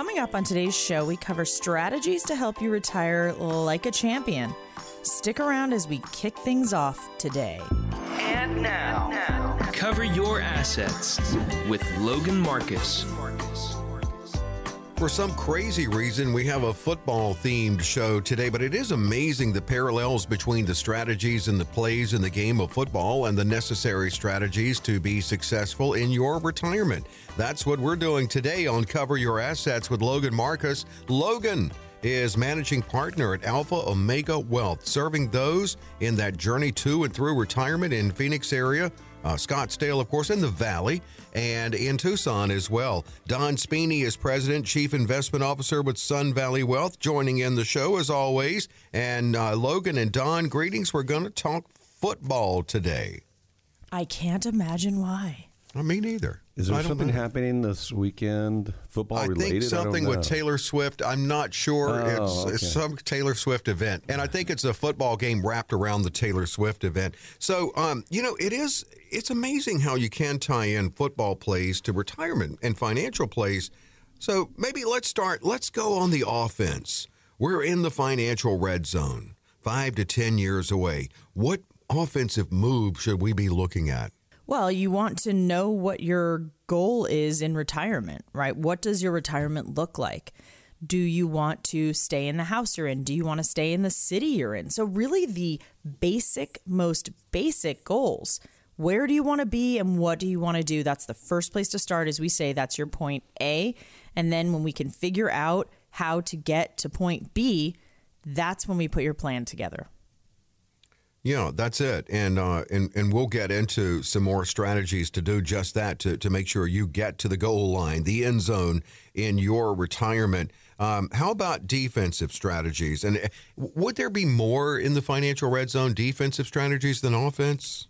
Coming up on today's show, we cover strategies to help you retire like a champion. Stick around as we kick things off today. And now, cover your assets with Logan Marcus. For some crazy reason, we have a football themed show today, but it is amazing the parallels between the strategies and the plays in the game of football and the necessary strategies to be successful in your retirement. That's what we're doing today on Cover Your Assets with Logan Marcus. Logan, is managing partner at Alpha Omega Wealth, serving those in that journey to and through retirement in Phoenix area uh, Scottsdale, of course, in the Valley, and in Tucson as well. Don Spini is President, Chief Investment Officer with Sun Valley Wealth, joining in the show as always. And uh, Logan and Don, greetings. We're going to talk football today. I can't imagine why. I mean, neither. Is there something know. happening this weekend, football I related? I think something with Taylor Swift. I'm not sure. Oh, it's, okay. it's, some Taylor Swift event, and I think it's a football game wrapped around the Taylor Swift event. So, um, you know, it is. It's amazing how you can tie in football plays to retirement and financial plays. So maybe let's start. Let's go on the offense. We're in the financial red zone, five to ten years away. What offensive move should we be looking at? Well, you want to know what your goal is in retirement, right? What does your retirement look like? Do you want to stay in the house you're in? Do you want to stay in the city you're in? So, really, the basic, most basic goals. Where do you want to be and what do you want to do? That's the first place to start, as we say, that's your point A. And then when we can figure out how to get to point B, that's when we put your plan together. Yeah, that's it, and uh, and and we'll get into some more strategies to do just that to to make sure you get to the goal line, the end zone in your retirement. Um, how about defensive strategies? And uh, would there be more in the financial red zone defensive strategies than offense?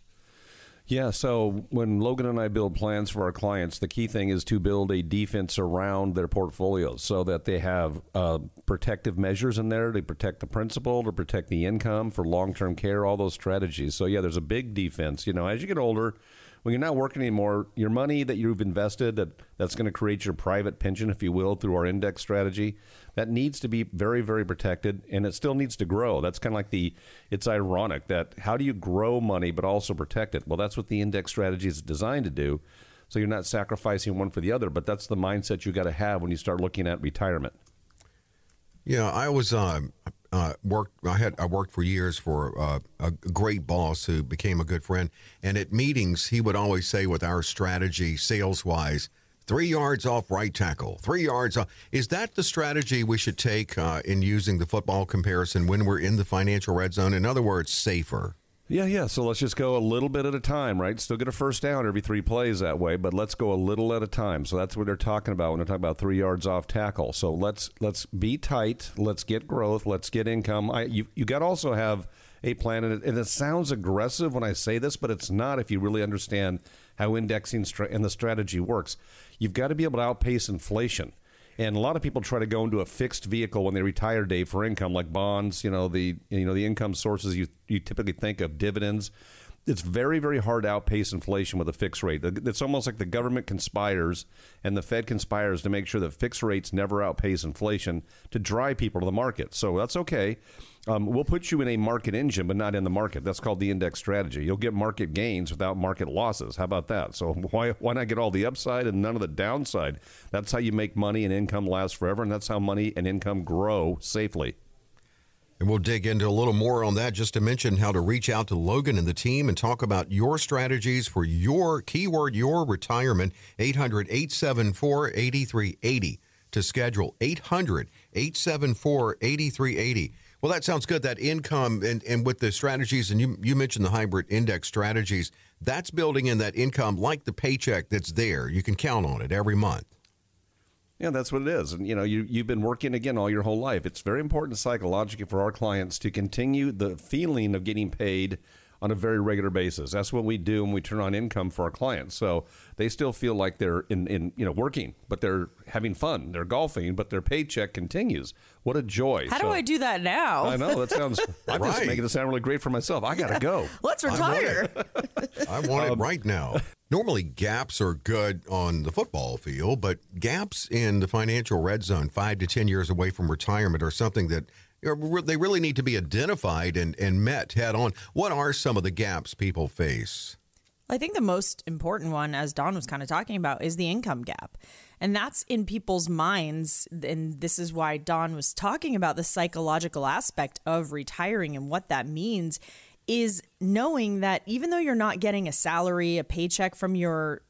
Yeah, so when Logan and I build plans for our clients, the key thing is to build a defense around their portfolios so that they have uh, protective measures in there to protect the principal, to protect the income for long term care, all those strategies. So, yeah, there's a big defense. You know, as you get older, when you're not working anymore, your money that you've invested that that's going to create your private pension, if you will, through our index strategy, that needs to be very, very protected, and it still needs to grow. That's kind of like the. It's ironic that how do you grow money but also protect it? Well, that's what the index strategy is designed to do. So you're not sacrificing one for the other, but that's the mindset you got to have when you start looking at retirement. Yeah, I was uh, uh, worked. I had I worked for years for uh, a great boss who became a good friend. And at meetings, he would always say, with our strategy, sales wise, three yards off right tackle, three yards off. Is that the strategy we should take uh, in using the football comparison when we're in the financial red zone? In other words, safer. Yeah, yeah. So let's just go a little bit at a time, right? Still get a first down every three plays that way, but let's go a little at a time. So that's what they're talking about when they're talking about three yards off tackle. So let's let's be tight. Let's get growth. Let's get income. I, you you got to also have a plan, and it, and it, sounds aggressive when I say this, but it's not if you really understand how indexing and the strategy works. You've got to be able to outpace inflation. And a lot of people try to go into a fixed vehicle when they retire, Dave, for income, like bonds. You know the you know the income sources you you typically think of dividends. It's very very hard to outpace inflation with a fixed rate. It's almost like the government conspires and the Fed conspires to make sure that fixed rates never outpace inflation to drive people to the market. So that's okay. Um, we'll put you in a market engine, but not in the market. That's called the index strategy. You'll get market gains without market losses. How about that? So why why not get all the upside and none of the downside? That's how you make money and income last forever, and that's how money and income grow safely. And we'll dig into a little more on that just to mention how to reach out to Logan and the team and talk about your strategies for your keyword, your retirement. 800 874 8380 to schedule 800 874 8380. Well, that sounds good. That income and, and with the strategies, and you, you mentioned the hybrid index strategies, that's building in that income like the paycheck that's there. You can count on it every month. Yeah, that's what it is. And you know, you you've been working again all your whole life. It's very important psychologically for our clients to continue the feeling of getting paid on a very regular basis. That's what we do when we turn on income for our clients. So they still feel like they're in, in you know working, but they're having fun. They're golfing, but their paycheck continues. What a joy! How so, do I do that now? I know that sounds. I'm just making it sound really great for myself. I gotta go. Let's retire. it. I want it um, right now. Normally, gaps are good on the football field, but gaps in the financial red zone, five to 10 years away from retirement, are something that you know, they really need to be identified and, and met head on. What are some of the gaps people face? I think the most important one, as Don was kind of talking about, is the income gap. And that's in people's minds. And this is why Don was talking about the psychological aspect of retiring and what that means is knowing that even though you're not getting a salary, a paycheck from your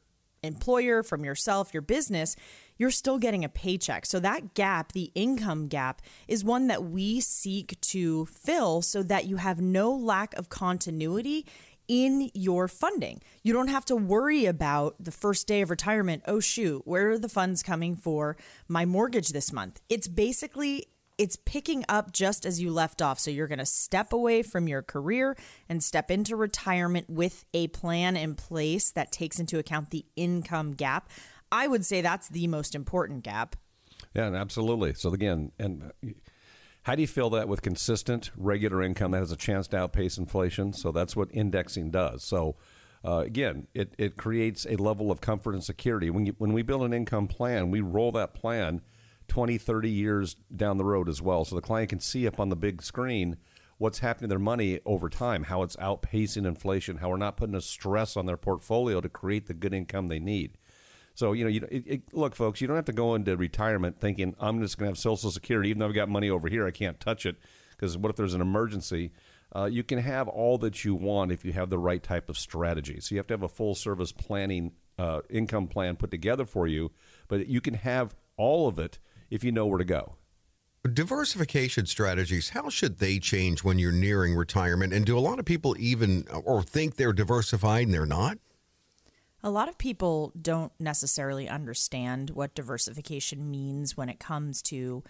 employer, from yourself, your business, you're still getting a paycheck. So that gap, the income gap, is one that we seek to fill so that you have no lack of continuity in your funding. You don't have to worry about the first day of retirement. Oh shoot, where are the funds coming for my mortgage this month? It's basically it's picking up just as you left off. So you're going to step away from your career and step into retirement with a plan in place that takes into account the income gap. I would say that's the most important gap. Yeah, absolutely. So again, and how do you fill that with consistent, regular income that has a chance to outpace inflation? So that's what indexing does. So uh, again, it, it creates a level of comfort and security. When you, when we build an income plan, we roll that plan 20, 30 years down the road as well. So the client can see up on the big screen what's happening to their money over time, how it's outpacing inflation, how we're not putting a stress on their portfolio to create the good income they need. So you know, you it, it, look, folks, you don't have to go into retirement thinking I'm just going to have Social Security, even though I've got money over here, I can't touch it because what if there's an emergency? Uh, you can have all that you want if you have the right type of strategy. So you have to have a full service planning uh, income plan put together for you, but you can have all of it if you know where to go. Diversification strategies, how should they change when you're nearing retirement? And do a lot of people even or think they're diversified and they're not? A lot of people don't necessarily understand what diversification means when it comes to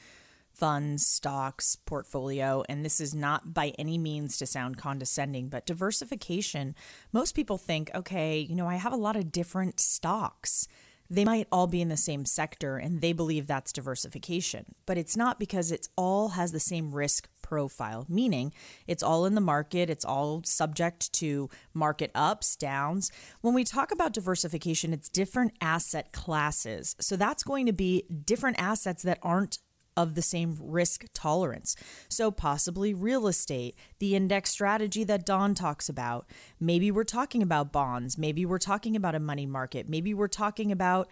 funds, stocks, portfolio. And this is not by any means to sound condescending, but diversification, most people think, okay, you know, I have a lot of different stocks. They might all be in the same sector and they believe that's diversification, but it's not because it's all has the same risk profile, meaning it's all in the market, it's all subject to market ups, downs. When we talk about diversification, it's different asset classes. So that's going to be different assets that aren't of the same risk tolerance. So, possibly real estate, the index strategy that Don talks about. Maybe we're talking about bonds. Maybe we're talking about a money market. Maybe we're talking about,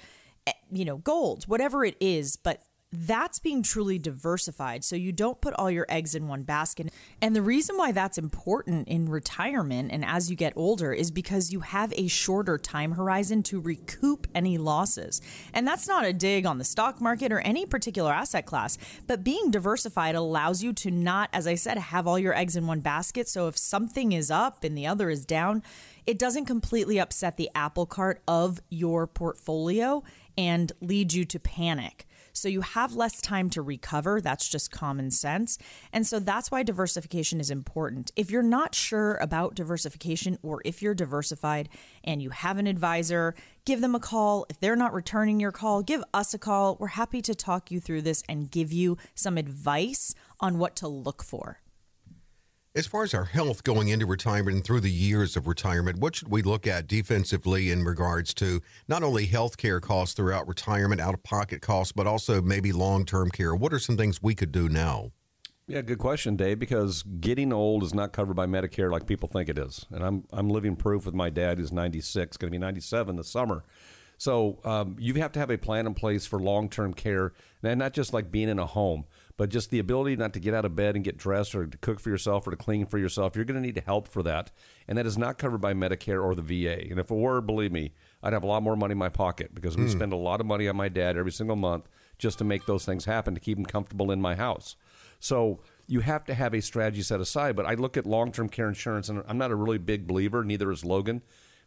eh, you know, gold, whatever it is. But that's being truly diversified. So you don't put all your eggs in one basket. And the reason why that's important in retirement and as you get older is because you have a shorter time horizon to recoup any losses. And that's not a dig on the stock market or any particular asset class, but being diversified allows you to not, as I said, have all your eggs in one basket. So if something is up and the other is down, it doesn't completely upset the apple cart of your portfolio and lead you to panic. So you have less time to recover. That's just common sense. And so that's why diversification is important. If you're not sure about diversification or if you're diversified and you have an advisor, give them a call. If they're not returning your call, give us a call. We're happy to talk you through this and give you some advice on what to look for. As far as our health going into retirement and through the years of retirement, what should we look at defensively in regards to not only health care costs throughout retirement, out of pocket costs, but also maybe long term care? What are some things we could do now? Yeah, good question, Dave. Because getting old is not covered by Medicare like people think it is, and I'm I'm living proof with my dad who's 96, going to be 97 this summer. So um, you have to have a plan in place for long term care, and not just like being in a home, but just the ability not to get out of bed and get dressed or to cook for yourself or to clean for yourself. You're going to need help for that, and that is not covered by Medicare or the VA. And if it were, believe me, I'd have a lot more money in my pocket because we hmm. spend a lot of money on my dad every single month just to make those things happen to keep him comfortable in my house. So you have to have a strategy set aside. But I look at long term care insurance, and I'm not a really big believer, neither is Logan,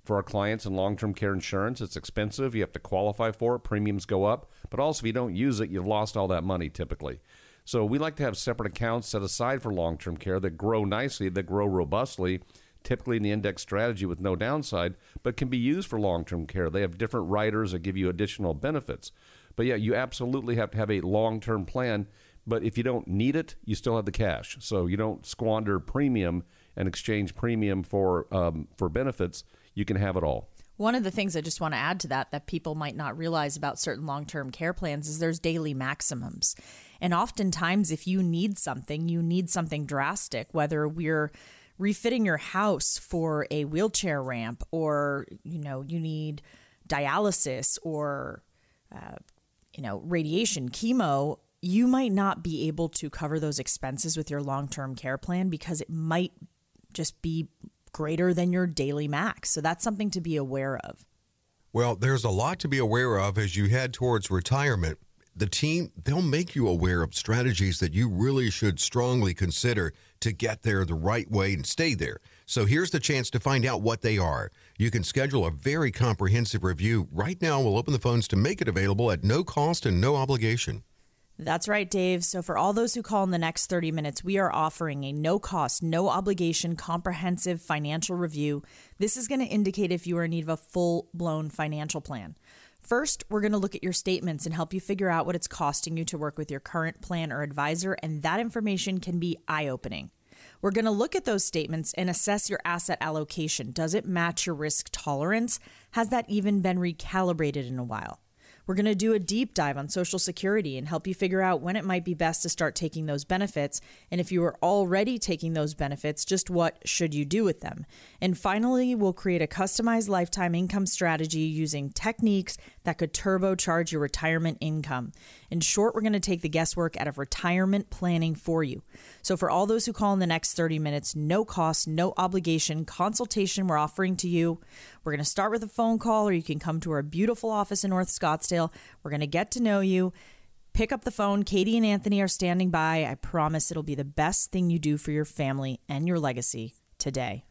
for our clients in long term care insurance. It's expensive. You have to qualify for it. Premiums go up. But also, if you don't use it, you've lost all that money typically. So we like to have separate accounts set aside for long term care that grow nicely, that grow robustly typically in the index strategy with no downside, but can be used for long term care. They have different riders that give you additional benefits. But yeah, you absolutely have to have a long term plan. But if you don't need it, you still have the cash. So you don't squander premium and exchange premium for um, for benefits. You can have it all. One of the things I just want to add to that that people might not realize about certain long term care plans is there's daily maximums. And oftentimes, if you need something, you need something drastic, whether we're refitting your house for a wheelchair ramp or, you know, you need dialysis or, uh, you know, radiation, chemo, you might not be able to cover those expenses with your long term care plan because it might just be greater than your daily max. So that's something to be aware of. Well, there's a lot to be aware of as you head towards retirement. The team, they'll make you aware of strategies that you really should strongly consider to get there the right way and stay there. So here's the chance to find out what they are. You can schedule a very comprehensive review. Right now, we'll open the phones to make it available at no cost and no obligation. That's right, Dave. So, for all those who call in the next 30 minutes, we are offering a no cost, no obligation, comprehensive financial review. This is going to indicate if you are in need of a full blown financial plan. First, we're going to look at your statements and help you figure out what it's costing you to work with your current plan or advisor, and that information can be eye opening. We're going to look at those statements and assess your asset allocation. Does it match your risk tolerance? Has that even been recalibrated in a while? We're going to do a deep dive on Social Security and help you figure out when it might be best to start taking those benefits. And if you are already taking those benefits, just what should you do with them? And finally, we'll create a customized lifetime income strategy using techniques that could turbocharge your retirement income. In short, we're going to take the guesswork out of retirement planning for you. So, for all those who call in the next 30 minutes, no cost, no obligation consultation we're offering to you. We're going to start with a phone call, or you can come to our beautiful office in North Scottsdale. We're going to get to know you. Pick up the phone. Katie and Anthony are standing by. I promise it'll be the best thing you do for your family and your legacy today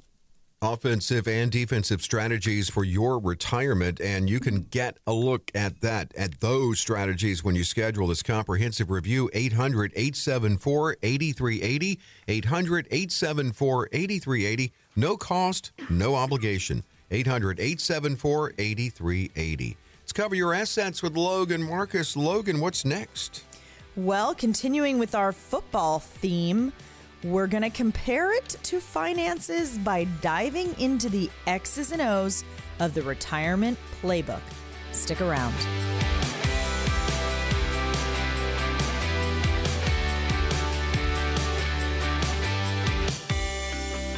offensive and defensive strategies for your retirement. And you can get a look at that, at those strategies when you schedule this comprehensive review. 800 874 8380. 800 874 8380. No cost, no obligation. 800 874 8380. Let's cover your assets with Logan Marcus. Logan, what's next? Well, continuing with our football theme. We're going to compare it to finances by diving into the X's and O's of the retirement playbook. Stick around.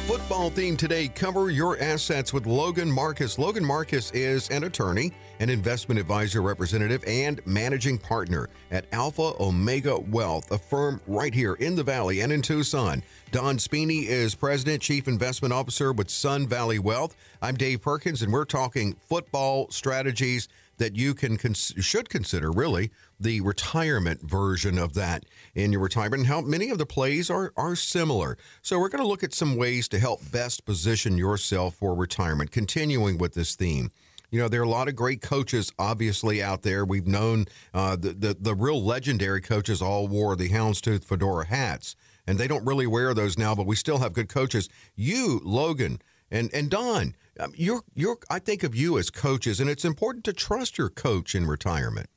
Football theme today cover your assets with Logan Marcus. Logan Marcus is an attorney, an investment advisor representative, and managing partner at Alpha Omega Wealth, a firm right here in the Valley and in Tucson. Don Spini is president, chief investment officer with Sun Valley Wealth. I'm Dave Perkins, and we're talking football strategies that you can cons- should consider really the retirement version of that in your retirement and how many of the plays are are similar. So we're going to look at some ways to help best position yourself for retirement continuing with this theme. You know, there are a lot of great coaches, obviously, out there. We've known uh, the, the, the real legendary coaches all wore the houndstooth fedora hats, and they don't really wear those now. But we still have good coaches. You, Logan, and and Don, um, you're you're. I think of you as coaches, and it's important to trust your coach in retirement.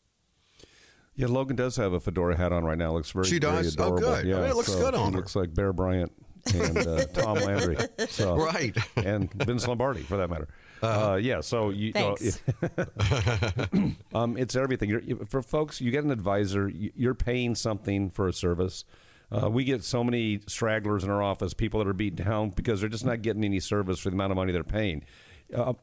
Yeah, Logan does have a fedora hat on right now. Looks very. She does. Very oh, good. Yeah, I mean, it looks so good on her. Looks like Bear Bryant and uh, Tom Landry. So, right. And Vince Lombardi, for that matter. Uh-huh. Uh, yeah. So you. Thanks. um, it's everything. You're, for folks, you get an advisor. You're paying something for a service. Uh, we get so many stragglers in our office, people that are beat down because they're just not getting any service for the amount of money they're paying. Uh,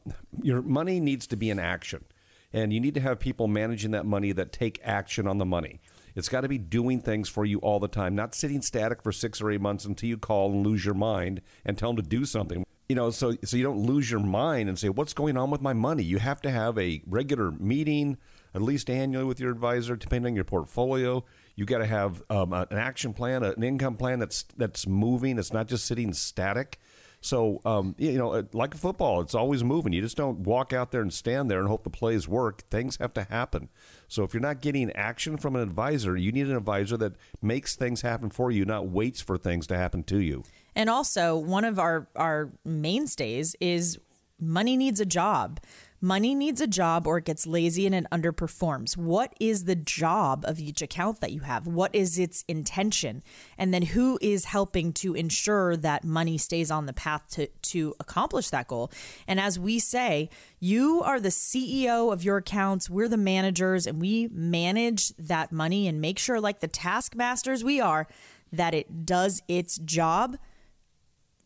your money needs to be in action, and you need to have people managing that money that take action on the money. It's got to be doing things for you all the time, not sitting static for six or eight months until you call and lose your mind and tell them to do something. You know, so so you don't lose your mind and say, "What's going on with my money?" You have to have a regular meeting, at least annually, with your advisor, depending on your portfolio. You got to have um, an action plan, an income plan that's that's moving. It's not just sitting static. So, um, you know, uh, like a football, it's always moving. You just don't walk out there and stand there and hope the plays work. Things have to happen. So, if you're not getting action from an advisor, you need an advisor that makes things happen for you, not waits for things to happen to you. And also, one of our our mainstays is money needs a job. Money needs a job or it gets lazy and it underperforms. What is the job of each account that you have? What is its intention? And then who is helping to ensure that money stays on the path to, to accomplish that goal? And as we say, you are the CEO of your accounts, we're the managers, and we manage that money and make sure, like the taskmasters we are, that it does its job.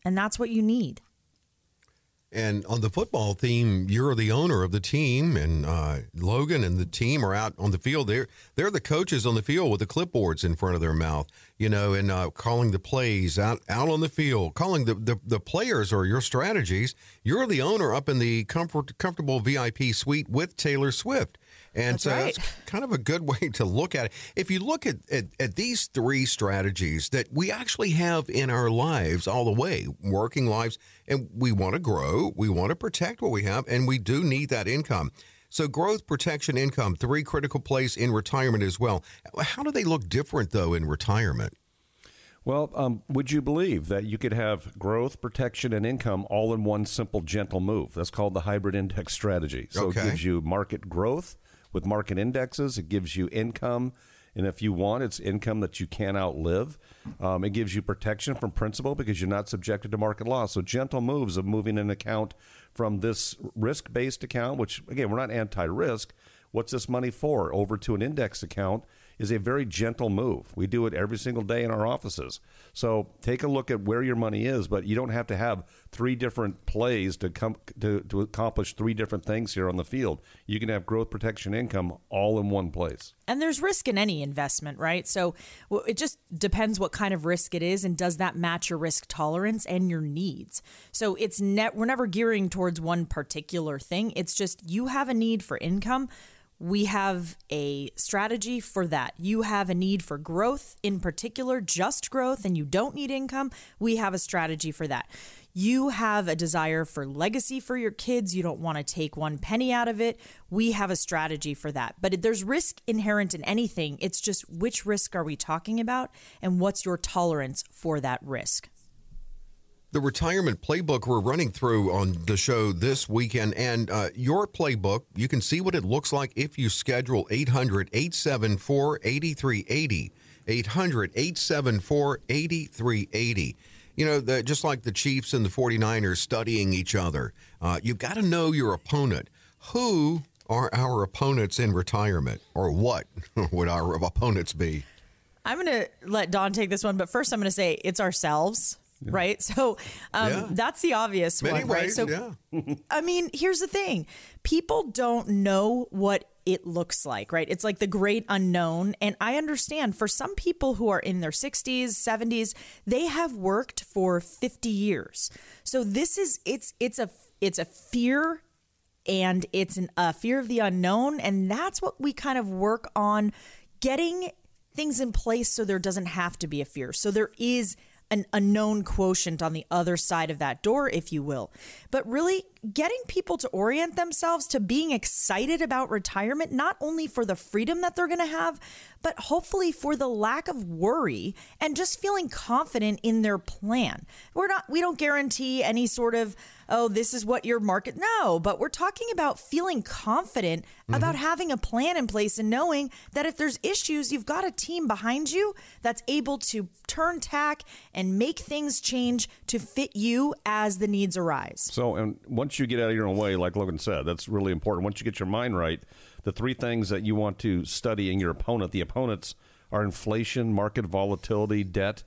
And that's what you need. And on the football team, you're the owner of the team, and uh, Logan and the team are out on the field. They're they're the coaches on the field with the clipboards in front of their mouth, you know, and uh, calling the plays out out on the field, calling the, the the players or your strategies. You're the owner up in the comfort comfortable VIP suite with Taylor Swift. And That's so right. it's kind of a good way to look at it. If you look at, at, at these three strategies that we actually have in our lives all the way, working lives, and we want to grow, we want to protect what we have, and we do need that income. So, growth, protection, income, three critical plays in retirement as well. How do they look different, though, in retirement? Well, um, would you believe that you could have growth, protection, and income all in one simple, gentle move? That's called the hybrid index strategy. So Okay. it gives you market growth with market indexes. It gives you income, and if you want, it's income that you can't outlive. Um, it gives you protection from principal because you're not subjected to market loss. So gentle moves of moving an account from this risk-based account, which again we're not anti-risk. What's this money for? Over to an index account is a very gentle move. We do it every single day in our offices. So take a look at where your money is, but you don't have to have three different plays to come to, to accomplish three different things here on the field. You can have growth, protection, income all in one place. And there's risk in any investment, right? So it just depends what kind of risk it is and does that match your risk tolerance and your needs. So it's net we're never gearing towards one particular thing. It's just you have a need for income. We have a strategy for that. You have a need for growth, in particular, just growth, and you don't need income. We have a strategy for that. You have a desire for legacy for your kids. You don't want to take one penny out of it. We have a strategy for that. But there's risk inherent in anything. It's just which risk are we talking about and what's your tolerance for that risk? The retirement playbook we're running through on the show this weekend. And uh, your playbook, you can see what it looks like if you schedule 800 874 8380. 800 874 8380. You know, the, just like the Chiefs and the 49ers studying each other, uh, you've got to know your opponent. Who are our opponents in retirement, or what would our opponents be? I'm going to let Don take this one, but first I'm going to say it's ourselves. Right. So um, Yeah. that's the obvious Many one, right? So yeah. I mean, here's the thing people don't know what it looks like, right? It's like the great unknown. And I understand for some people who are in their 60s, 70s, they have worked for 50 years. So this is, it's, it's a, it's a fear and it's an, a fear of the unknown. And that's what we kind of work on getting things in place so there doesn't have to be a fear. So there is an unknown quotient on the other side of that door, if you will. But really getting people to orient themselves to being excited about retirement, not only for the freedom that they're going to have, but hopefully for the lack of worry and just feeling confident in their plan. We're not, we don't guarantee any sort of, oh, this is what your market, no, but we're talking about feeling confident mm-hmm. about having a plan in place and knowing that if there's issues, you've got a team behind you that's able to turn tack and make things change to fit you as the needs arise. So, and once you get out of your own way, like Logan said, that's really important. Once you get your mind right, the three things that you want to study in your opponent, the opponents are inflation, market volatility, debt.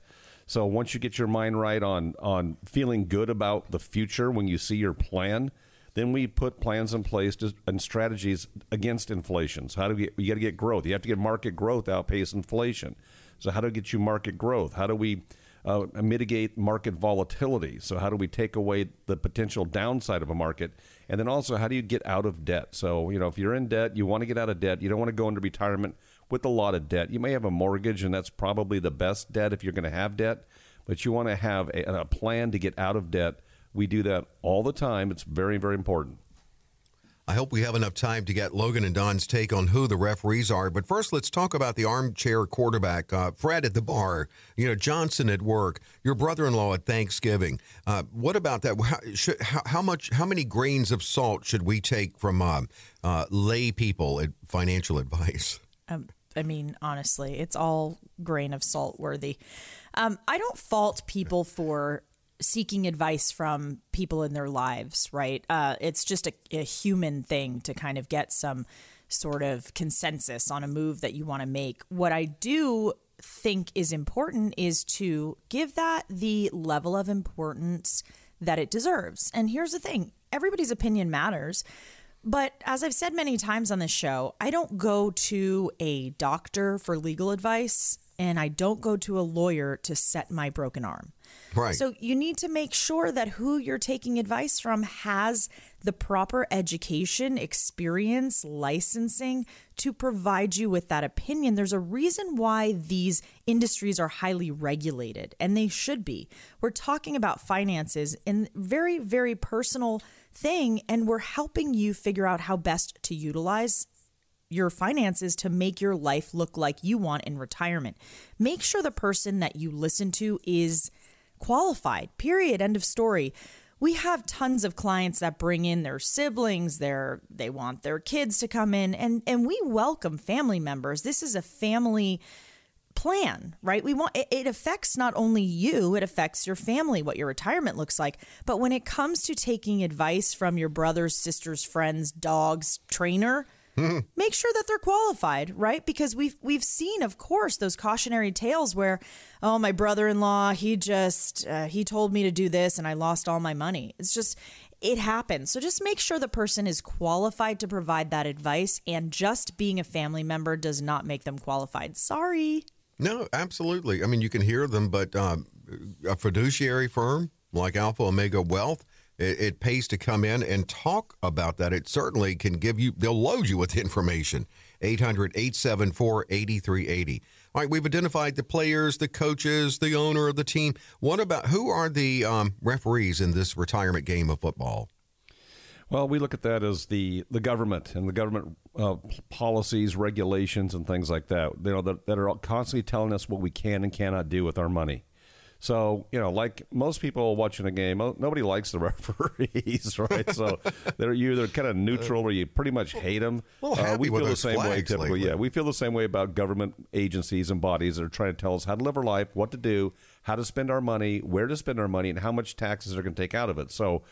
So once you get your mind right on on feeling good about the future when you see your plan, then we put plans in place to, and strategies against inflation. So how do we? You got to get growth. You have to get market growth outpace inflation. So how do we get you market growth? How do we uh, mitigate market volatility. So, how do we take away the potential downside of a market? And then also, how do you get out of debt? So, you know, if you're in debt, you want to get out of debt. You don't want to go into retirement with a lot of debt. You may have a mortgage, and that's probably the best debt if you're going to have debt, but you want to have a, a plan to get out of debt We do that all the time. It's very, very important. I hope we have enough time to get Logan and Don's take on who the referees are. But first, let's talk about the armchair quarterback, uh, Fred at the bar, you know, Johnson at work, your brother in law at Thanksgiving. Uh, what about that? How, should, how, how, much, how many grains of salt should we take from uh, uh lay people at financial advice? Um, I mean, honestly, it's all grain of salt worthy. Um, I don't fault people for seeking advice from people in their lives, right? Uh, it's just a, a, human thing to kind of get some sort of consensus on a move that you want to make. What I do think is important is to give that the level of importance that it deserves. And here's the thing everybody's opinion matters. But as I've said many times on this show, I don't go to a doctor for legal advice and I don't go to a lawyer to set my broken arm. Right. So you need to make sure that who you're taking advice from has the proper education, experience, licensing to provide you with that opinion. There's a reason why these industries are highly regulated, and they should be. We're talking about finances in very, very personal thing, and we're helping you figure out how best to utilize your finances to make your life look like you want in retirement. Make sure the person that you listen to is qualified. Period. End of story. We have tons of clients that bring in their siblings, their they want their kids to come in and and we welcome family members. This is a family plan, right? We want it, it affects not only you, it affects your family, what your retirement looks like. But when it comes to taking advice from your brothers, sisters, friends, dogs, trainer, make sure that they're qualified, right? Because we've we've seen, of course, those cautionary tales where, oh, my brother-in-law, he just uh, he told me to do this and I lost all my money. It's just it happens. So just make sure the person is qualified to provide that advice, and just being a family member does not make them qualified. Sorry. No, absolutely. I mean, you can hear them, but um, a fiduciary firm like Alpha Omega Wealth it, it, pays to come in and talk about that. It certainly can give you, they'll load you with information. 800 874 8380. All right, we've identified the players, the coaches, the owner of the team. What about who are the um, referees in this retirement game of football? Well, we look at that as the, the government and the government uh, policies, regulations, and things like that. You know that, that are constantly telling us what we can and cannot do with our money. So, you know, like most people watching a game, nobody likes the referees, right? So they're you either kind of neutral or you pretty much hate them. Uh, we feel the same way typically. Lately. Yeah, we feel the same way about government agencies and bodies that are trying to tell us how to live our life, what to do, how to spend our money, where to spend our money, and how much taxes they're going to take out of it. So,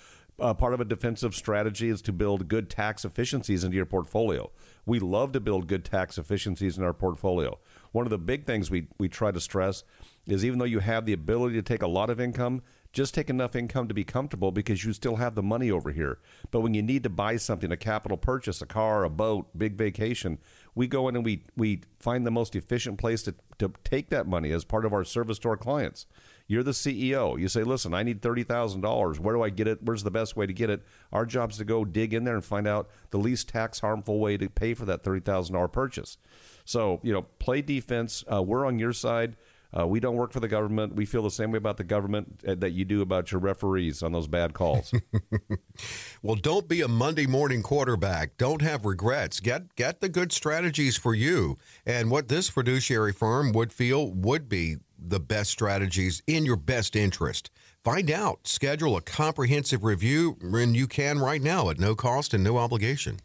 uh, part of a defensive strategy is to build good tax efficiencies into your portfolio. We love to build good tax efficiencies in our portfolio. One of the big things we, we try to stress is even though you have the ability to take a lot of income, just take enough income to be comfortable because you still have the money over here. But when you need to buy something, a capital purchase, a car, a boat, big vacation, we go in and we, we find the most efficient place to, to take that money as part of our service to our clients. You're the CEO. You say, listen, I need $30,000. Where do I get it? Where's the best way to get it? Our job is to go dig in there and find out the least tax harmful way to pay for that $30,000 purchase. So, you know, play defense. Uh, we're on your side. Uh, we don't work for the government. We feel the same way about the government uh, that you do about your referees on those bad calls. well, don't be a Monday morning quarterback. Don't have regrets. Get get the good strategies for you and what this fiduciary firm would feel would be the best strategies in your best interest. Find out. Schedule a comprehensive review when you can right now at no cost and no obligation.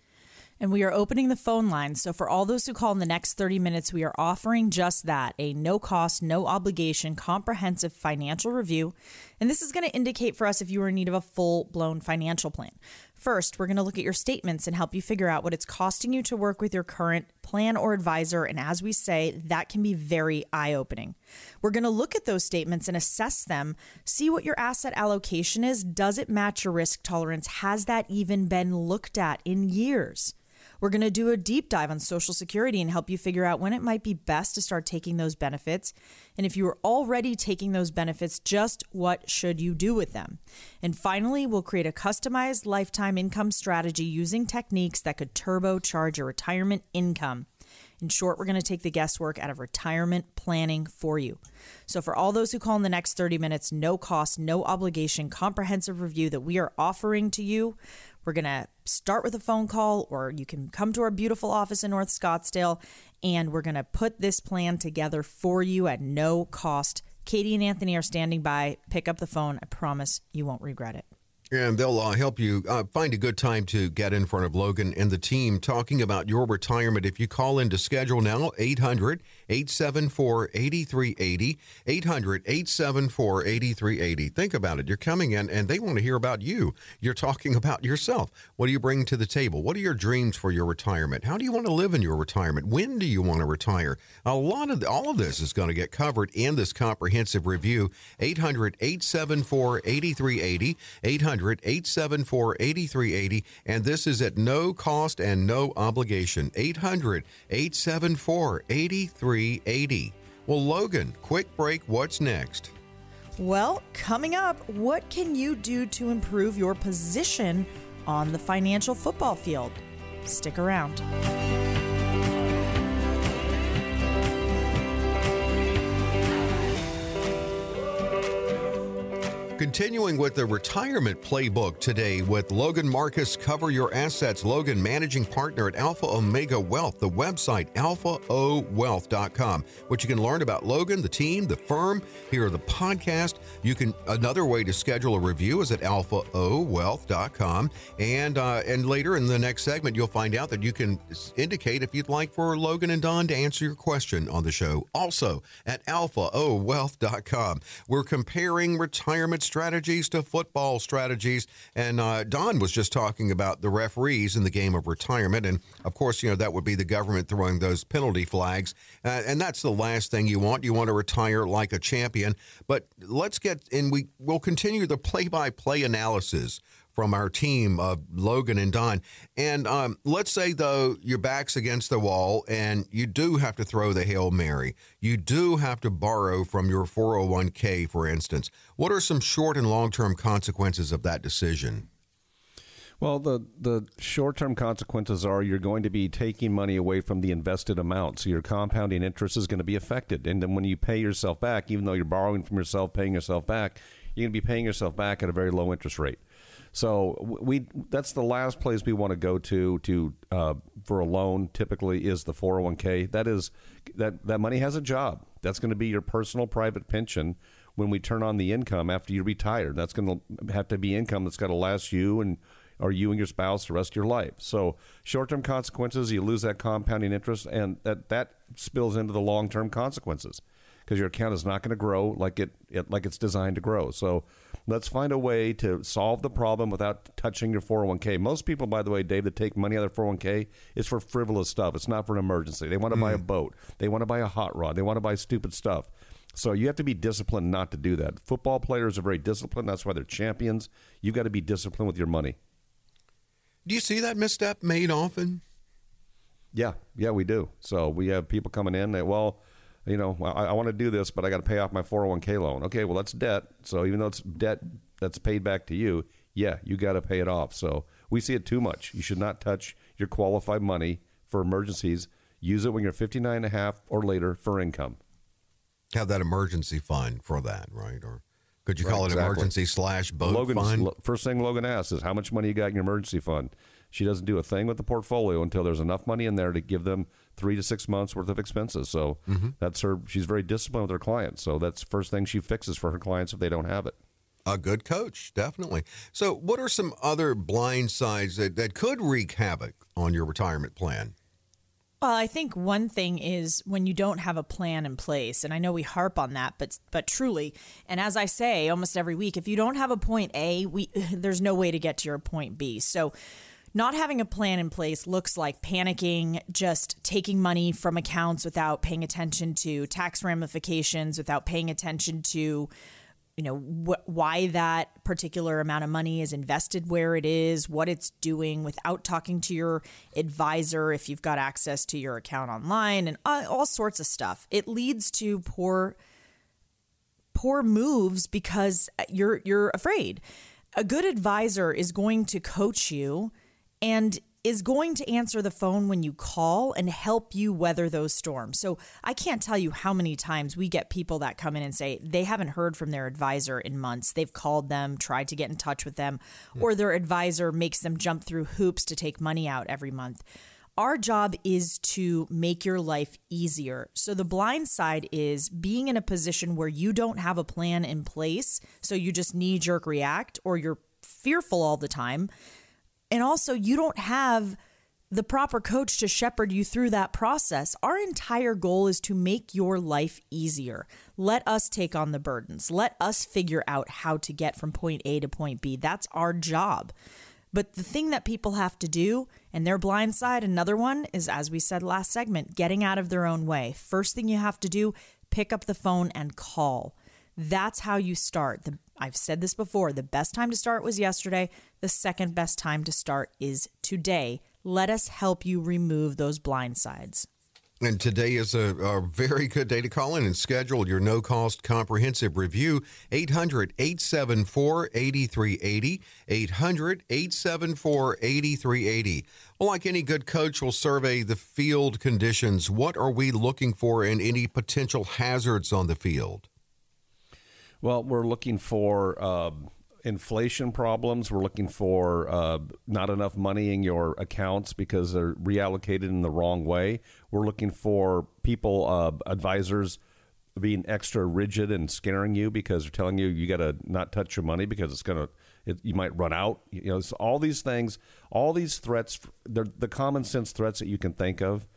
And we are opening the phone lines. So, for all those who call in the next 30 minutes, we are offering just that a no cost, no obligation, comprehensive financial review. And this is going to indicate for us if you are in need of a full blown financial plan. First, we're going to look at your statements and help you figure out what it's costing you to work with your current plan or advisor. And as we say, that can be very eye opening. We're going to look at those statements and assess them, see what your asset allocation is. Does it match your risk tolerance? Has that even been looked at in years? We're going to do a deep dive on Social Security and help you figure out when it might be best to start taking those benefits. And if you are already taking those benefits, just what should you do with them? And finally, we'll create a customized lifetime income strategy using techniques that could turbocharge your retirement income. In short, we're going to take the guesswork out of retirement planning for you. So, for all those who call in the next 30 minutes, no cost, no obligation, comprehensive review that we are offering to you, we're going to start with a phone call, or you can come to our beautiful office in North Scottsdale, and we're going to put this plan together for you at no cost. Katie and Anthony are standing by. Pick up the phone. I promise you won't regret it. And they'll uh, help you uh, find a good time to get in front of Logan and the team talking about your retirement. If you call in to schedule now, 800 874 8380. 800 874 8380. Think about it. You're coming in and they want to hear about you. You're talking about yourself. What do you bring to the table? What are your dreams for your retirement? How do you want to live in your retirement? When do you want to retire? A lot of the, all of this is going to get covered in this comprehensive review. 800 874 8380. 800 800 874 8380. And this is at no cost and no obligation. 800 874 8380. Well, Logan, quick break. What's next? Well, coming up, what can you do to improve your position on the financial football field? Stick around. Continuing with the retirement playbook today with Logan Marcus, cover your assets. Logan, managing partner at Alpha Omega Wealth, the website alphaowealth.com, which you can learn about Logan, the team, the firm, hear the podcast. You can another way to schedule a review is at alphaowealth.com, and uh, and later in the next segment you'll find out that you can indicate if you'd like for Logan and Don to answer your question on the show. Also at alphaowealth.com, we're comparing retirement strategies to football strategies. And uh, Don was just talking about the referees in the game of retirement. And of course, you know, that would be the government throwing those penalty flags. Uh, and that's the last thing you want. You want to retire like a champion. But let's get, and we will continue the play by play analysis from our team of Logan and Don. And um, let's say, though, your back's against the wall and you do have to throw the Hail Mary. You do have to borrow from your 401k, for instance. What are some short and long term consequences of that decision? Well, the, the short term consequences are you're going to be taking money away from the invested amount. So your compounding interest is going to be affected. And then when you pay yourself back, even though you're borrowing from yourself, paying yourself back, you're going to be paying yourself back at a very low interest rate. So we that's the last place we want to go to to uh, for a loan. Typically, is the 401k. That is that that money has a job. That's going to be your personal private pension when we turn on the income after you retire. That's going to have to be income that's got to last you and or you and your spouse the rest of your life. So short-term consequences, you lose that compounding interest, and that that spills into the long-term consequences because your account is not going to grow like it, it like it's designed to grow. So let's find a way to solve the problem without touching your 401k. Most people, by the way, Dave, that take money out of their 401k is for frivolous stuff. It's not for an emergency. They want to mm. buy a mm. boat. They want to buy a hot rod. They want to buy stupid stuff. So you have to be disciplined not to do that. Football players are very disciplined. That's why they're champions. You've got to be disciplined with your money. Do you see that misstep made often? Yeah, yeah, we do. So we have people coming in that, well, you know, I, I want to do this, but I got to pay off my 401k loan. Okay, well, that's debt. So even though it's debt that's paid back to you, yeah, you got to pay it off. So we see it too much. You should not touch your qualified money for emergencies. Use it when you're 59 and a half or later for income. Have that emergency fund for that, right? Or could you call it exactly. emergency slash boat Logan's, fund? First thing Logan asks is how much money you got in your emergency fund. She doesn't do a thing with the portfolio until there's enough money in there to give them three to six months worth of expenses. So mm-hmm. that's her. She's very disciplined with her clients. So that's the first thing she fixes for her clients if they don't have it. A good coach, definitely. So, what are some other blind sides that, that could wreak havoc on your retirement plan? Well, I think one thing is when you don't have a plan in place, and I know we harp on that, but but truly, and as I say almost every week, if you don't have a point A, we there's no way to get to your point B. So not having a plan in place looks like panicking, just taking money from accounts without paying attention to tax ramifications, without paying attention to you know wh- why that particular amount of money is invested where it is what it's doing without talking to your advisor if you've got access to your account online and all, all sorts of stuff. It leads to poor poor moves because uh, you're you're afraid. A good advisor is going to coach you and is going to answer the phone when you call and help you weather those storms. So I can't tell you how many times we get people that come in and say they haven't heard from their advisor in months. They've called them, tried to get in touch with them, or their advisor makes them jump through hoops to take money out every month. Our job is to make your life easier. So the blind side is being in a position where you don't have a plan in place, so you just knee jerk react or you're fearful all the time and also, you don't have the proper coach to shepherd you through that process. Our entire goal is to make your life easier. Let us take on the burdens. Let us figure out how to get from point A to point B. That's our job. But the thing that people have to do, and their blind side, another one is, as we said last segment, getting out of their own way. First thing you have to do, pick up the phone and call. That's how you start. The, I've said this before. The best time to start was yesterday. The second best time to start is today. Let us help you remove those blind sides. And today is a, a, very good day to call in and schedule your no cost comprehensive review. 800 874 8380. 800 874 8380. Well, like any good coach will survey the field conditions. What are we looking for in any potential hazards on the field? Well, we're looking for. Uh inflation problems. We're looking for uh, not enough money in your accounts because they're reallocated in the wrong way. We're looking for people, uh, advisors, being extra rigid and scaring you because they're telling you you got to not touch your money because it's gonna you might run out. You know, all these things, all these threats, they're the common sense threats that you can think of.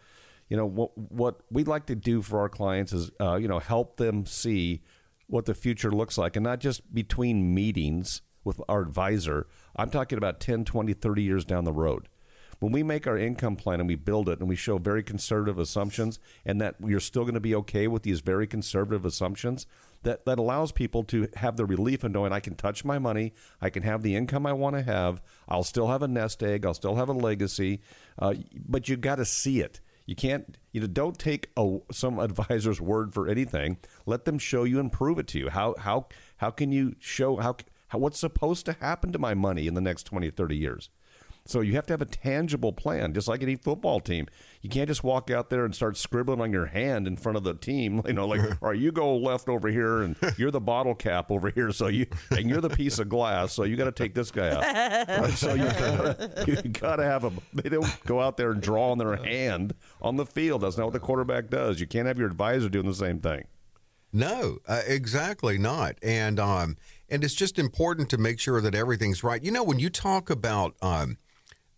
You know what what we'd like to do for our clients is uh, you know help them see what the future looks like and not just between meetings with our advisor. I'm talking about 10, 20, 30 years down the road. When we make our income plan and we build it and we show very conservative assumptions and that you're still going to be okay with these very conservative assumptions, that, that allows people to have the relief of knowing I can touch my money, I can have the income I want to have, I'll still have a nest egg, I'll still have a legacy, uh, but you've got to see it. You can't, you know, don't take a, some advisor's word for anything. Let them show you and prove it to you. How, how, how can you show, how, how, what's supposed to happen to my money in the next 20 or 30 years? So you have to have a tangible plan, just like any football team. You can't just walk out there and start scribbling on your hand in front of the team. You know, like, all right, you go left over here, and you're the bottle cap over here. So you and you're the piece of glass. So you got to take this guy out. So you gotta, you got to have a. They don't go out there and draw on their hand on the field. That's not what the quarterback does. You can't have your advisor doing the same thing. No, uh, exactly not. And um, and it's just important to make sure that everything's right. You know, when you talk about um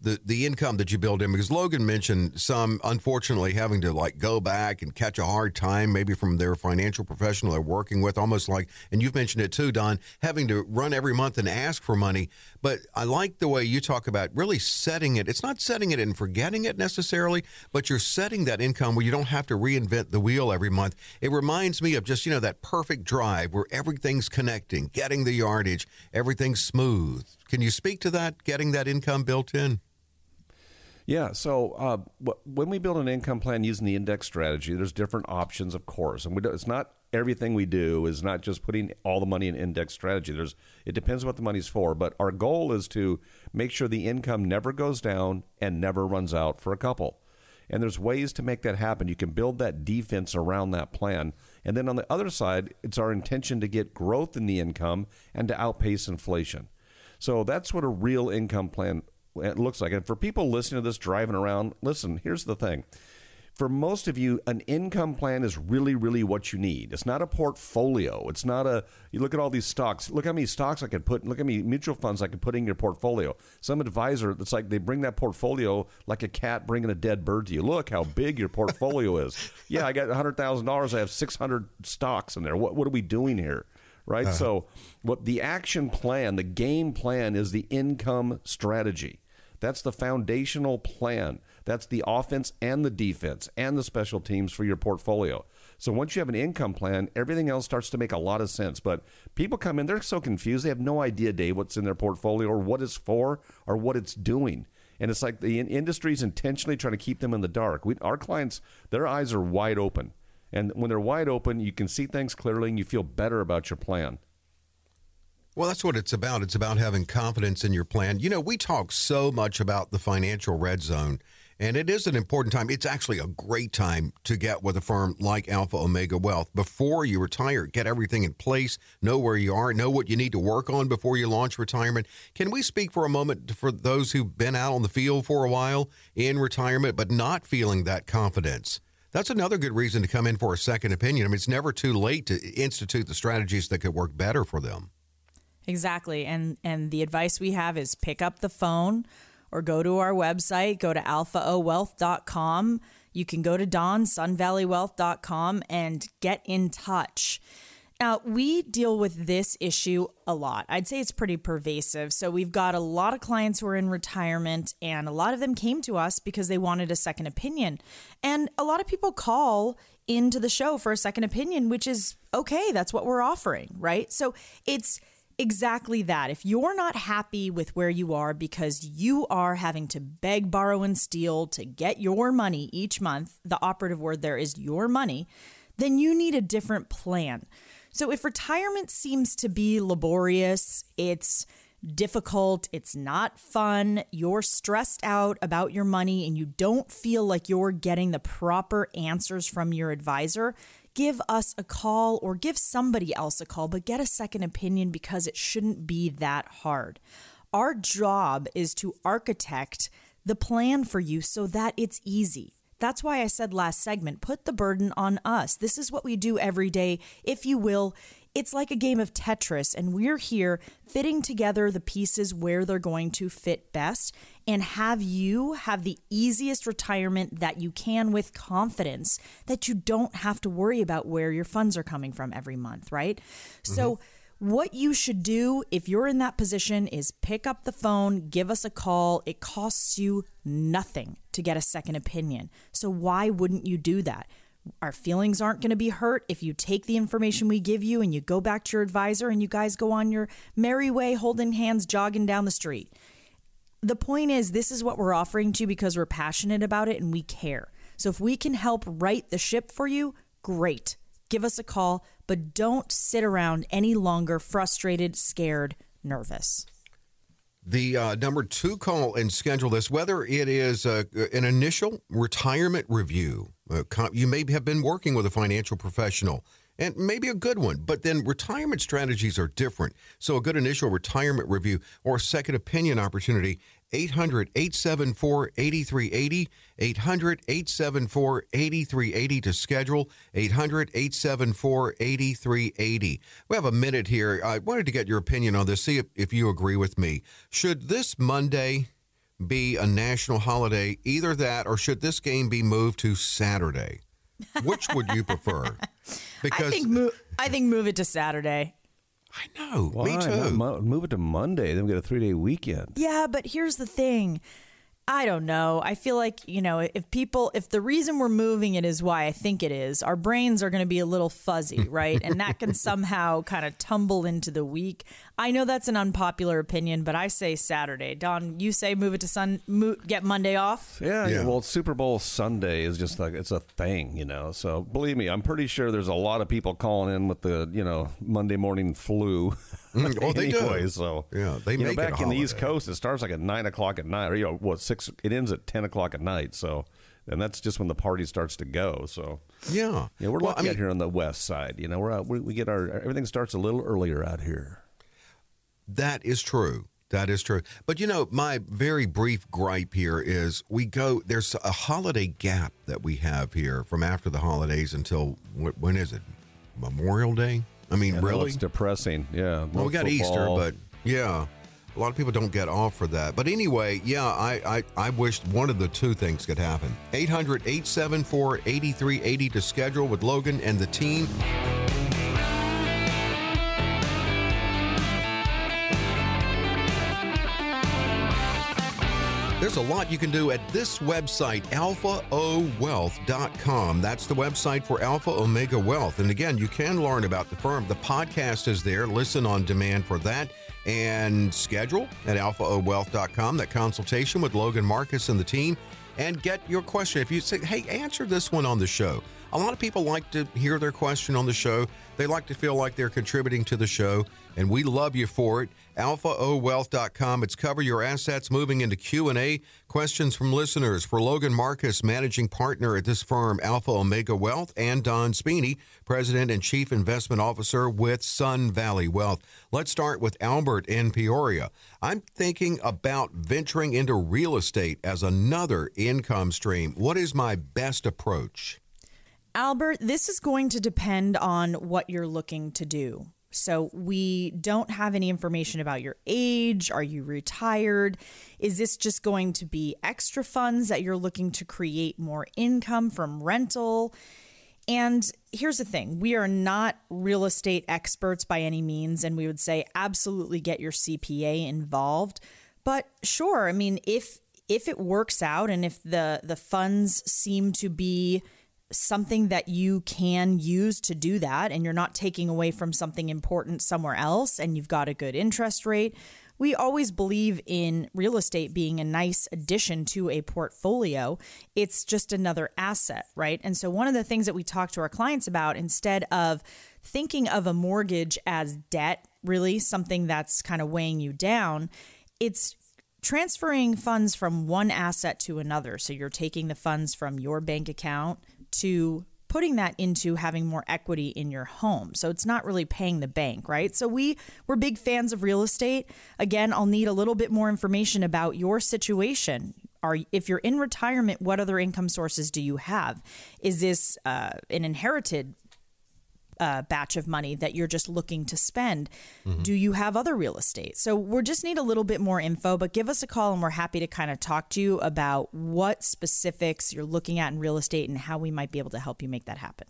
the the income that you build in because Logan mentioned some unfortunately having to like go back and catch a hard time maybe from their financial professional they're working with almost like and you've mentioned it too Don having to run every month and ask for money. But I like the way you talk about really setting it. It's not setting it and forgetting it necessarily but you're setting that income where you don't have to reinvent the wheel every month. It reminds me of just you know that perfect drive where everything's connecting getting the yardage everything's smooth. Can you speak to that getting that income built in yeah. So uh, when we build an income plan using the index strategy, there's different options, of course, and it's not everything we do is not just putting all the money in index strategy. There's it depends what the money's for, but our goal is to make sure the income never goes down and never runs out for a couple. And there's ways to make that happen. You can build that defense around that plan. And then on the other side, it's our intention to get growth in the income and to outpace inflation. So that's what a real income plan it looks like. And for people listening to this driving around, listen, here's the thing. For most of you, an income plan is really, really what you need. It's not a portfolio. It's not a, you look at all these stocks. Look how many stocks I could put, look how many mutual funds I could put in your portfolio. Some advisor, it's like they bring that portfolio like a cat bringing a dead bird to you. Look how big your portfolio is. Yeah, I got $100,000. I have 600 stocks in there. What, what are we doing here? Right? Uh-huh. So, what the action plan, the game plan is the income strategy. That's the foundational plan. That's the offense and the defense and the special teams for your portfolio. So once you have an income plan, everything else starts to make a lot of sense. But people come in, they're so confused. They have no idea, Dave, what's in their portfolio or what it's for or what it's doing. And it's like the industry is intentionally trying to keep them in the dark. We, our clients, their eyes are wide open. And when they're wide open, you can see things clearly and you feel better about your plan. Well, that's what it's about. It's about having confidence in your plan. You know, we talk so much about the financial red zone, and it is an important time. It's actually a great time to get with a firm like Alpha Omega Wealth before you retire. Get everything in place, know where you are, know what you need to work on before you launch retirement. Can we speak for a moment for those who've been out on the field for a while in retirement but not feeling that confidence? That's another good reason to come in for a second opinion. I mean, it's never too late to institute the strategies that could work better for them. Exactly. And and the advice we have is pick up the phone or go to our website, go to alphaowealth.com. You can go to donsunvalleywealth.com and get in touch. Now, we deal with this issue a lot. I'd say it's pretty pervasive. So, we've got a lot of clients who are in retirement, and a lot of them came to us because they wanted a second opinion. And a lot of people call into the show for a second opinion, which is okay. That's what we're offering, right? So, it's exactly that. If you're not happy with where you are because you are having to beg, borrow, and steal to get your money each month, the operative word there is your money, then you need a different plan. So if retirement seems to be laborious, it's difficult, it's not fun, you're stressed out about your money, and you don't feel like you're getting the proper answers from your advisor, give us a call or give somebody else a call, but get a second opinion because it shouldn't be that hard. Our job is to architect the plan for you so that it's easy. That's why I said last segment put the burden on us. This is what we do every day, if you will. It's like a game of Tetris, and we're here fitting together the pieces where they're going to fit best and have you have the easiest retirement that you can with confidence that you don't have to worry about where your funds are coming from every month, right? Mm-hmm. So, what you should do if you're in that position is pick up the phone, give us a call. It costs you nothing to get a second opinion. So, why wouldn't you do that? Our feelings aren't going to be hurt if you take the information we give you and you go back to your advisor and you guys go on your merry way holding hands jogging down the street. The point is, this is what we're offering to you because we're passionate about it and we care. So if we can help right the ship for you, great. Give us a call, but don't sit around any longer frustrated, scared, nervous the uh, number two call and schedule this, whether it is uh, an initial retirement review. Uh, you may have been working with a financial professional and maybe a good one, but then retirement strategies are different. So, a good initial retirement review or second opinion opportunity 800 874 8380. 800 874 8380 to schedule. 800 874 8380. We have a minute here. I wanted to get your opinion on this, see if, if you agree with me. Should this Monday be a national holiday? Either that or should this game be moved to Saturday? Which would you prefer? Because I think, move, I think move it to Saturday. I know. Why? Me too. move it to Monday. Then we get a three day weekend. Yeah, but here's the thing. I don't know. I feel like, you know, if people, if the reason we're moving it is why I think it is, our brains are going to be a little fuzzy, right? and that can somehow kind of tumble into the week. I know that's an unpopular opinion, but I say Saturday. Don, you say move it to Sun, move, get Monday off? Yeah, yeah. Well, Super Bowl Sunday is just like, it's a thing, you know? So believe me, I'm pretty sure there's a lot of people calling in with the, you know, Monday morning flu. Mm, oh, they do. So, yeah, they you make know, back in the East Coast, it starts like at 9 o'clock at night, or, you know, what, six. It ends at ten o'clock at night. So, and that's just when the party starts to go. So, yeah, yeah, we're well, lucky I mean, out here on the west side. You know, we're out, we, we get our everything starts a little earlier out here. That is true. That is true. But you know, my very brief gripe here is we go, there's a holiday gap that we have here from after the holidays until when is it? Memorial Day? I mean, yeah, really? it's depressing. Yeah. Well, we got football. Easter, but yeah. A lot of people don't get off for that. But anyway, yeah, I, I, I wished one of the two things could happen. 800 874 8380 to schedule with Logan and the team. There's a lot you can do at this website, alphaowealth.com. That's the website for Alpha Omega Wealth. And again, you can learn about the firm. The podcast is there. Listen on demand for that and schedule at alphaowealth.com that consultation with Logan Marcus and the team and get your question. If you say, hey, answer this one on the show, A lot of people like to hear their question on the show. They like to feel like they're contributing to the show, and we love you for it. AlphaOWealth.com. It's cover your assets. Moving into Q&A. Questions from listeners for Logan Marcus, managing partner at this firm, Alpha Omega Wealth, and Don Spini, president and chief investment officer with Sun Valley Wealth. Let's start with Albert in Peoria. I'm thinking about venturing into real estate as another income stream. What is my best approach? Albert, this is going to depend on what you're looking to do. So, we don't have any information about your age. Are you retired? Is this just going to be extra funds that you're looking to create more income from rental? And here's the thing we are not real estate experts by any means, and we would say absolutely get your CPA involved. But sure, I mean, if if it works out and if the the funds seem to be something that you can use to do that and you're not taking away from something important somewhere else and you've got a good interest rate. We always believe in real estate being a nice addition to a portfolio. It's just another asset, right? And so, one of the things that we talk to our clients about instead of thinking of a mortgage as debt, really something that's kind of weighing you down, it's transferring funds from one asset to another. So, you're taking the funds from your bank account to putting that into having more equity in your home. So it's not really paying the bank, right? So we we're big fans of real estate. Again, I'll need a little bit more information about your situation. Are if you're in retirement, what other income sources do you have? Is this uh, an inherited uh, batch of money that you're just looking to spend? Mm-hmm. Do you have other real estate? So we just need a little bit more info, but give us a call and we're happy to kind of talk to you about what specifics you're looking at in real estate and how we might be able to help you make that happen.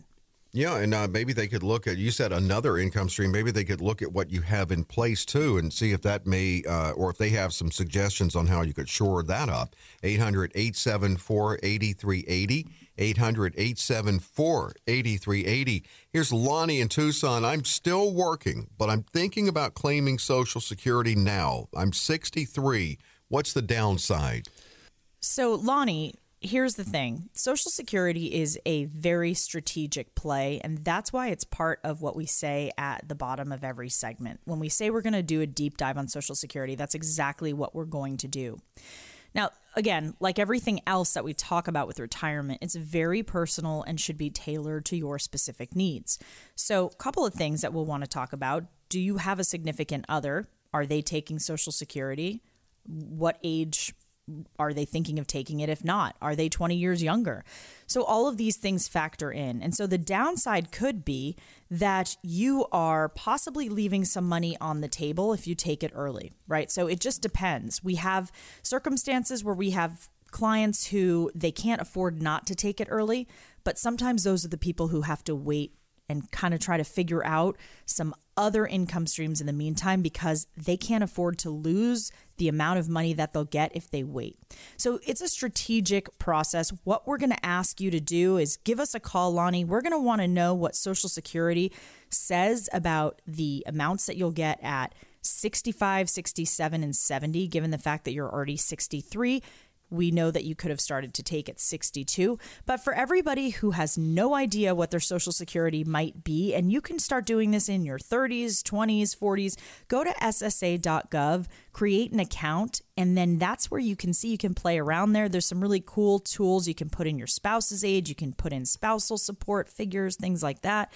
Yeah, and uh, maybe they could look at, you said another income stream. Maybe they could look at what you have in place too and see if that may, uh, or if they have some suggestions on how you could shore that up. 800 874 8380. 800 874 8380. Here's Lonnie in Tucson. I'm still working, but I'm thinking about claiming Social Security now. I'm 63. What's the downside? So, Lonnie, here's the thing Social Security is a very strategic play, and that's why it's part of what we say at the bottom of every segment. When we say we're going to do a deep dive on Social Security, that's exactly what we're going to do. Now, again, like everything else that we talk about with retirement, it's very personal and should be tailored to your specific needs. So, a couple of things that we'll want to talk about. Do you have a significant other? Are they taking Social Security? What age are they thinking of taking it? If not, are they 20 years younger? So, all of these things factor in. And so, the downside could be that you are possibly leaving some money on the table if you take it early, right? So, it just depends. We have circumstances where we have clients who they can't afford not to take it early, but sometimes those are the people who have to wait and kind of try to figure out some other income streams in the meantime because they can't afford to lose the amount of money that they'll get if they wait. So it's a strategic process. What we're going to ask you to do is give us a call, Lonnie. We're going to want to know what Social Security says about the amounts that you'll get at 65, 67, and 70, given the fact that you're already 63 we know that you could have started to take at 62. But for everybody who has no idea what their Social Security might be, and you can start doing this in your 30s, 20s, 40s, go to SSA.gov, create an account, and then that's where you can see you can play around there. There's some really cool tools. You can put in your spouse's age, you can put in spousal support figures, things like that,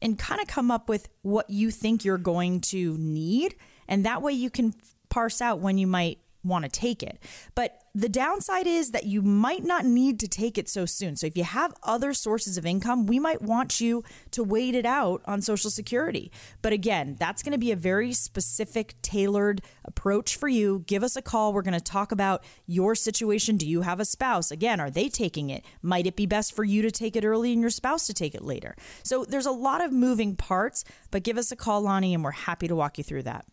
and kind of come up with what you think you're going to need. And that way you can parse out when you might want to take it. But the downside is that you might not need to take it so soon. So if you have other sources of income, we might want you to wait it out on Social Security. But again, that's going to be a very specific, tailored approach for you. Give us a call. We're going to talk about your situation. Do you have a spouse? Again, are they taking it? Might it be best for you to take it early and your spouse to take it later? So there's a lot of moving parts, but give us a call, Lonnie, and we're happy to walk you through that.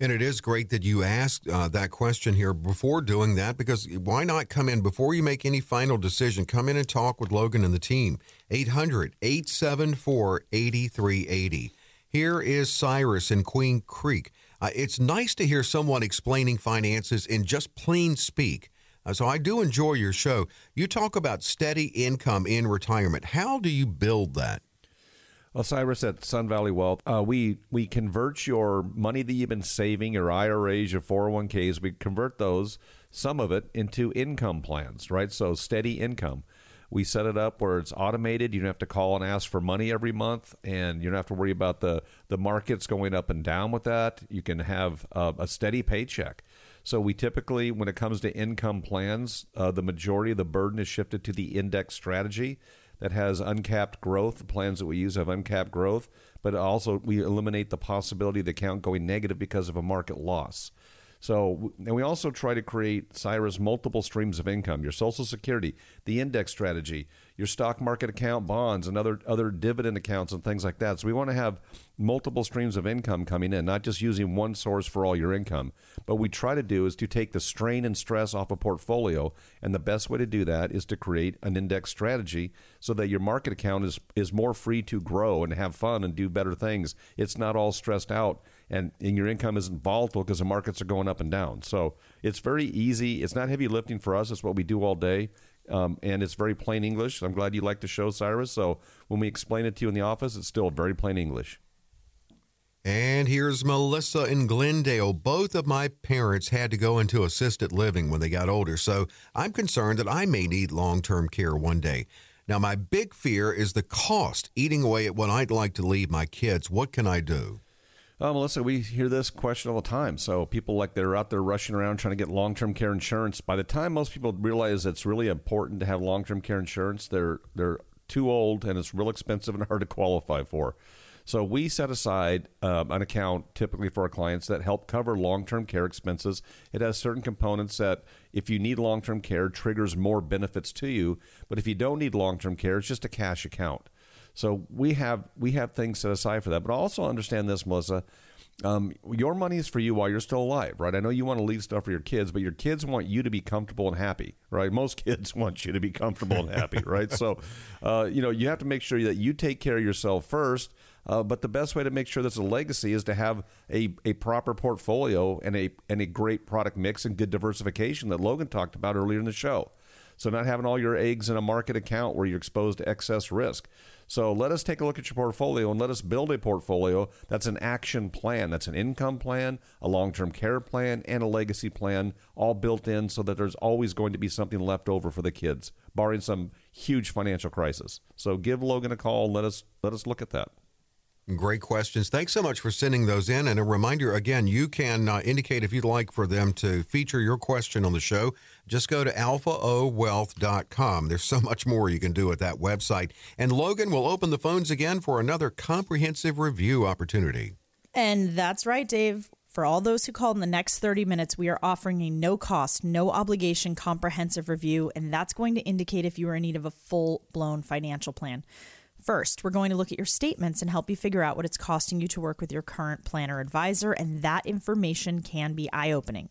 And it is great that you asked uh, that question here before doing that because why not come in before you make any final decision? Come in and talk with Logan and the team. 800 874 8380. Here is Cyrus in Queen Creek. Uh, it's nice to hear someone explaining finances in just plain speak. Uh, so I do enjoy your show. You talk about steady income in retirement. How do you build that? Cyrus at Sun Valley Wealth, uh, we we convert your money that you've been saving, your IRAs, your 401ks, we convert those, some of it, into income plans, right? So steady income. We set it up where it's automated. You don't have to call and ask for money every month, and you don't have to worry about the, the markets going up and down with that. You can have uh, a steady paycheck. So we typically, when it comes to income plans, uh, the majority of the burden is shifted to the index strategy that has uncapped growth. The plans that we use have uncapped growth, but also we eliminate the possibility of the account going negative because of a market loss. So, and we also try to create, Cyrus, multiple streams of income your Social Security, the index strategy, your stock market account, bonds, and other, other dividend accounts and things like that. So, we want to have multiple streams of income coming in, not just using one source for all your income. But we try to do is to take the strain and stress off a portfolio. And the best way to do that is to create an index strategy so that your market account is, is more free to grow and have fun and do better things. It's not all stressed out and, and your income isn't volatile because the markets are going up and down. So it's very easy. It's not heavy lifting for us. It's what we do all day. Um, and it's very plain English. I'm glad you like the show, Cyrus. So when we explain it to you in the office, it's still very plain English. And here's Melissa in Glendale. Both of my parents had to go into assisted living when they got older, so I'm concerned that I may need long term care one day. Now, my big fear is the cost eating away at what I'd like to leave my kids. What can I do? Uh, Melissa, we hear this question all the time. So people like they're out there rushing around trying to get long-term care insurance. By the time most people realize it's really important to have long-term care insurance, they're they're too old and it's real expensive and hard to qualify for. So we set aside um, an account typically for our clients that help cover long-term care expenses. It has certain components that, if you need long-term care, triggers more benefits to you. But if you don't need long-term care, it's just a cash account. So we have we have things set aside for that. But also understand this, Melissa. Um, your money is for you while you're still alive, right? I know you want to leave stuff for your kids, but your kids want you to be comfortable and happy, right? Most kids want you to be comfortable and happy, right? So, uh, you know, you have to make sure that you take care of yourself first. Uh, but the best way to make sure that's a legacy is to have a, a proper portfolio and a and a great product mix and good diversification that Logan talked about earlier in the show. So not having all your eggs in a market account where you're exposed to excess risk. So let us take a look at your portfolio and let us build a portfolio that's an action plan. That's an income plan, a long term care plan, and a legacy plan, all built in so that there's always going to be something left over for the kids, barring some huge financial crisis. So give Logan a call and let us let us look at that. Great questions. Thanks so much for sending those in. And a reminder again, you can uh, indicate if you'd like for them to feature your question on the show. Just go to alphaowealth.com. There's so much more you can do at that website. And Logan will open the phones again for another comprehensive review opportunity. And that's right, Dave. For all those who call in the next 30 minutes, we are offering a no cost, no obligation comprehensive review, and that's going to indicate if you are in need of a full blown financial plan. First, we're going to look at your statements and help you figure out what it's costing you to work with your current planner advisor, and that information can be eye opening.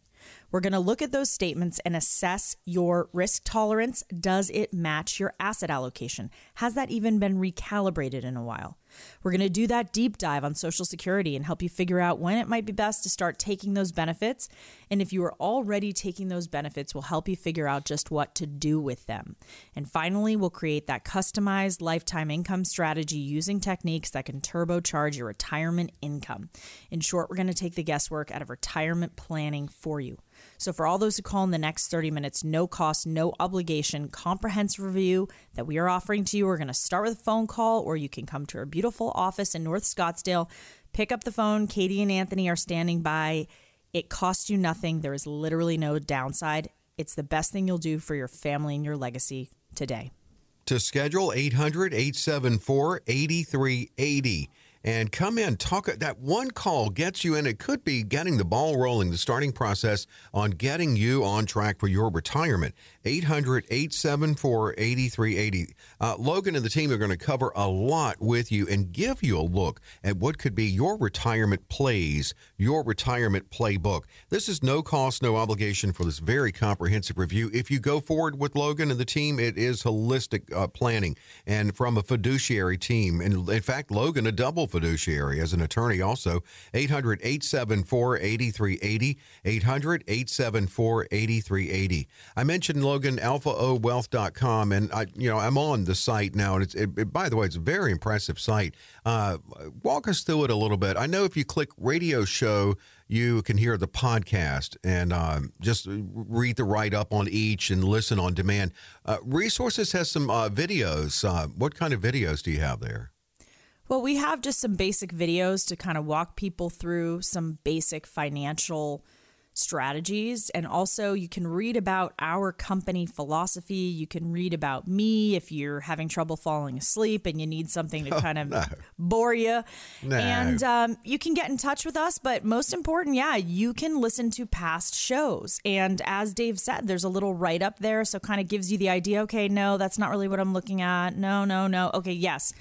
We're going to look at those statements and assess your risk tolerance. Does it match your asset allocation? Has that even been recalibrated in a while? We're going to do that deep dive on Social Security and help you figure out when it might be best to start taking those benefits. And if you are already taking those benefits, we'll help you figure out just what to do with them. And finally, we'll create that customized lifetime income strategy using techniques that can turbocharge your retirement income. In short, we're going to take the guesswork out of retirement planning for you. So, for all those who call in the next 30 minutes, no cost, no obligation, comprehensive review that we are offering to you, we're going to start with a phone call, or you can come to our beautiful office in North Scottsdale, pick up the phone. Katie and Anthony are standing by. It costs you nothing, there is literally no downside. It's the best thing you'll do for your family and your legacy today. To schedule 800 874 8380 and come in talk that one call gets you in it could be getting the ball rolling the starting process on getting you on track for your retirement 800-874-8380 uh, logan and the team are going to cover a lot with you and give you a look at what could be your retirement plays your retirement playbook this is no cost no obligation for this very comprehensive review if you go forward with logan and the team it is holistic uh, planning and from a fiduciary team and in fact logan a double fiduciary as an attorney also. 800 874 8380. 800 874 8380. I mentioned Logan, alphaowealth.com, and I, you know, I'm on the site now. And it's, it, it, by the way, it's a very impressive site. Uh, walk us through it a little bit. I know if you click radio show, you can hear the podcast and um, just read the write up on each and listen on demand. Uh, Resources has some uh, videos. Uh, what kind of videos do you have there? Well, we have just some basic videos to kind of walk people through some basic financial strategies. And also, you can read about our company philosophy. You can read about me if you're having trouble falling asleep and you need something to oh, kind of no. bore you. No. And um, you can get in touch with us. But most important, yeah, you can listen to past shows. And as Dave said, there's a little write up there. So, kind of gives you the idea okay, no, that's not really what I'm looking at. No, no, no. Okay, yes.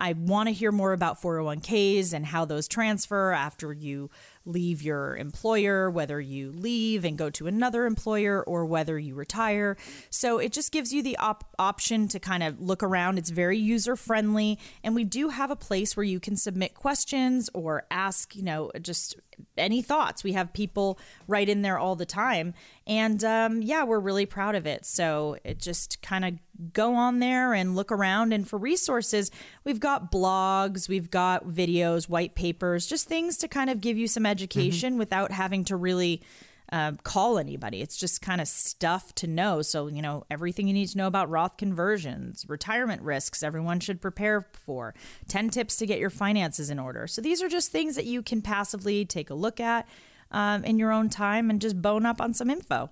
I want to hear more about 401ks and how those transfer after you leave your employer, whether you leave and go to another employer, or whether you retire. So it just gives you the op- option to kind of look around. It's very user friendly. And we do have a place where you can submit questions or ask, you know, just any thoughts. We have people write in there all the time. And um, yeah, we're really proud of it. So it just kind of go on there and look around. And for resources, we've got blogs, we've got videos, white papers, just things to kind of give you some education mm-hmm. without having to really uh, call anybody. It's just kind of stuff to know. So, you know, everything you need to know about Roth conversions, retirement risks, everyone should prepare for, 10 tips to get your finances in order. So, these are just things that you can passively take a look at um, in your own time and just bone up on some info.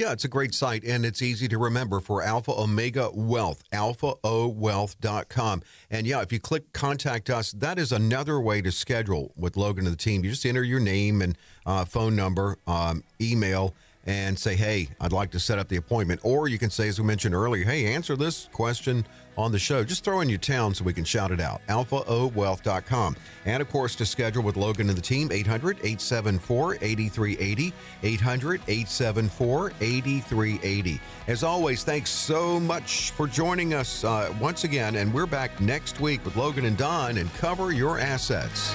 Yeah, it's a great site and it's easy to remember for Alpha Omega Wealth, alphaowealth.com. And yeah, if you click contact us, that is another way to schedule with Logan and the team. You just enter your name and uh, phone number, um, email, and say, hey, I'd like to set up the appointment. Or you can say, as we mentioned earlier, hey, answer this question on the show. Just throw in your town so we can shout it out. AlphaOwealth.com. And of course, to schedule with Logan and the team, 800 874 8380. 800 874 8380. As always, thanks so much for joining us uh, once again. And we're back next week with Logan and Don and cover your assets.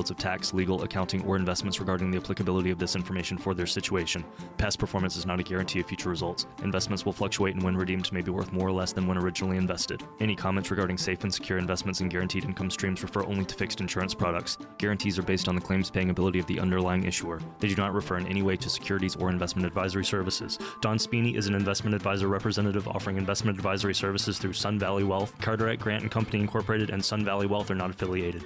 fields of tax, legal, accounting, or investments regarding the applicability of this information for their situation. Past performance is not a guarantee of future results. Investments will fluctuate and when redeemed may be worth more or less than when originally invested. Any comments regarding safe and secure investments and guaranteed income streams refer only to fixed insurance products. Guarantees are based on the claims paying ability of the underlying issuer. They do not refer in any way to securities or investment advisory services. Don Spini is an investment advisor representative offering investment advisory services through Sun Valley Wealth. Cadaret Grant and Company Incorporated and Sun Valley Wealth are not affiliated.